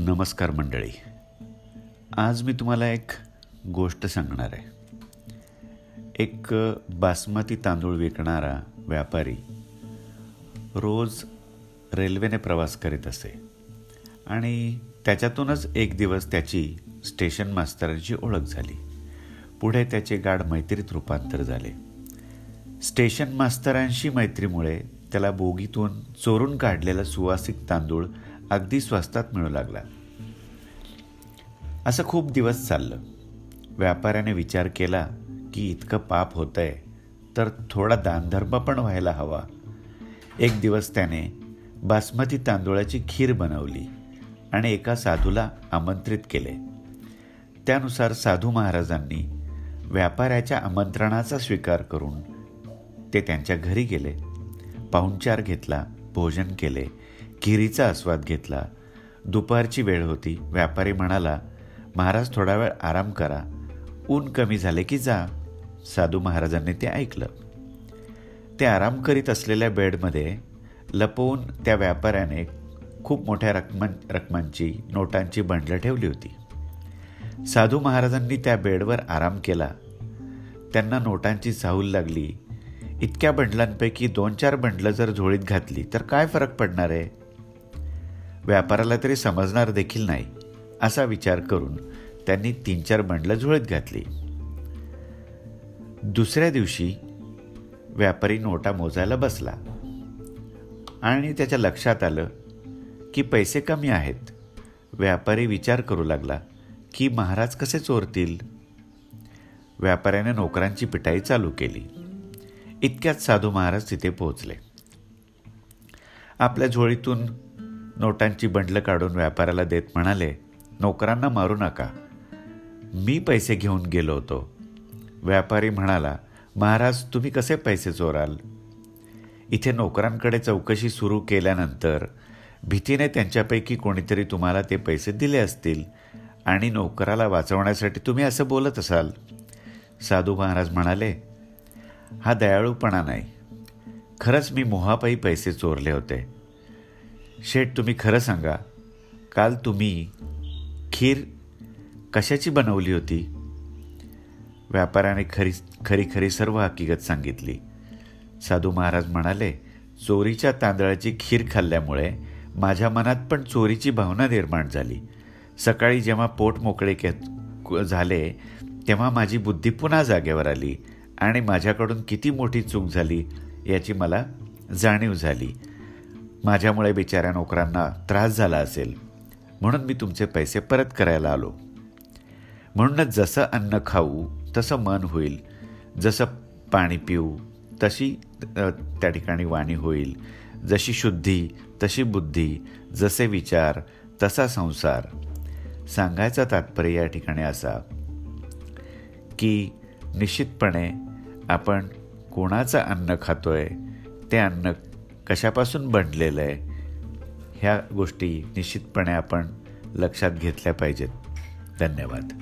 नमस्कार मंडळी. आज मी तुम्हाला एक गोष्ट सांगणार आहे. एक बासमती तांदूळ विकणारा व्यापारी रोज रेल्वेने प्रवास करीत असे आणि त्याच्यातूनच एक दिवस त्याची स्टेशन मास्तरांची ओळख झाली. पुढे त्याचे गाढ मैत्रीत रूपांतर झाले. स्टेशन मास्तरांशी मैत्रीमुळे त्याला बोगीतून चोरून काढलेला सुवासिक तांदूळ अगदी स्वस्तात मिळू लागला. असं खूप दिवस चाललं. व्यापाऱ्याने विचार केला की इतकं पाप होतंय तर थोडा दानधर्म पण व्हायला हवा. एक दिवस त्याने बासमती तांदूळाची खीर बनवली आणि एका साधूला आमंत्रित केले. त्यानुसार साधू महाराजांनी व्यापाऱ्याच्या आमंत्रणाचा स्वीकार करून ते त्यांच्या घरी गेले. पाहुणचार घेतला भोजन केले खिरीचा आस्वाद घेतला. दुपारची वेळ होती. व्यापारी म्हणाला महाराज थोडा वेळ आराम करा. ऊन कमी झाले की जा. साधू महाराजांनी ते ऐकलं. ते आराम करीत असलेल्या बेडमध्ये लपवून त्या व्यापाऱ्याने खूप मोठ्या रकमा रकमांची नोटांची बंडलं ठेवली होती. साधू महाराजांनी त्या बेडवर आराम केला. त्यांना नोटांची चाहूल लागली. इतक्या बंडलांपैकी दोन चार बंडलं जर झोळीत घातली तर काय फरक पडणार आहे? व्यापाराला तरी समजणार देखील नाही असा विचार करून त्यांनी तीन चार बंडलं झुळत घातली. दुसऱ्या दिवशी व्यापारी नोटा मोजायला बसला आणि त्याच्या लक्षात आलं की पैसे कमी आहेत. व्यापारी विचार करू लागला की महाराज कसे चोरतील? व्यापाऱ्याने नोकरांची पिटाई चालू केली. इतक्यात साधू महाराज तिथे पोहोचले. आपल्या झोळीतून नोटांची बंडलं काढून व्यापाऱ्याला देत म्हणाले नोकरांना मारू नका. मी पैसे घेऊन गेलो होतो. व्यापारी म्हणाला महाराज तुम्ही कसे पैसे चोराल? इथे नोकरांकडे चौकशी सुरू केल्यानंतर भीतीने त्यांच्यापैकी कोणीतरी तुम्हाला ते पैसे दिले असतील आणि नोकराला वाचवण्यासाठी तुम्ही असं बोलत असाल. साधू महाराज म्हणाले हा दयाळूपणा नाही. खरंच मी मोहापायी पैसे चोरले होते. शेठ तुम्ही खरं सांगा काल तुम्ही खीर कशाची बनवली होती? व्यापाऱ्याने खरी खरी खरी सर्व हकीकत सांगितली. साधू महाराज म्हणाले चोरीच्या तांदळाची खीर खाल्ल्यामुळे माझ्या मनात पण चोरीची भावना निर्माण झाली. सकाळी जेव्हा पोट मोकळे के झाले तेव्हा माझी बुद्धी पुन्हा जागेवर आली आणि माझ्याकडून किती मोठी चूक झाली याची मला जाणीव झाली. माझ्यामुळे बिचाऱ्या नोकरांना त्रास झाला असेल. म्हणून मी तुमचे पैसे परत करायला आलो. म्हणूनच जसं अन्न खाऊ तसं मन होईल. जसं पाणी पिऊ तशी त्या ठिकाणी वाणी होईल. जशी शुद्धी तशी बुद्धी जसे विचार तसा संसार. सांगायचा तात्पर्य या ठिकाणी असा की निश्चितपणे आपण कोणाचं अन्न खातोय ते अन्न कशापासून बनलेलं आहे? ह्या गोष्टी निश्चितपणे आपण लक्षात घेतल्या पाहिजेत. धन्यवाद.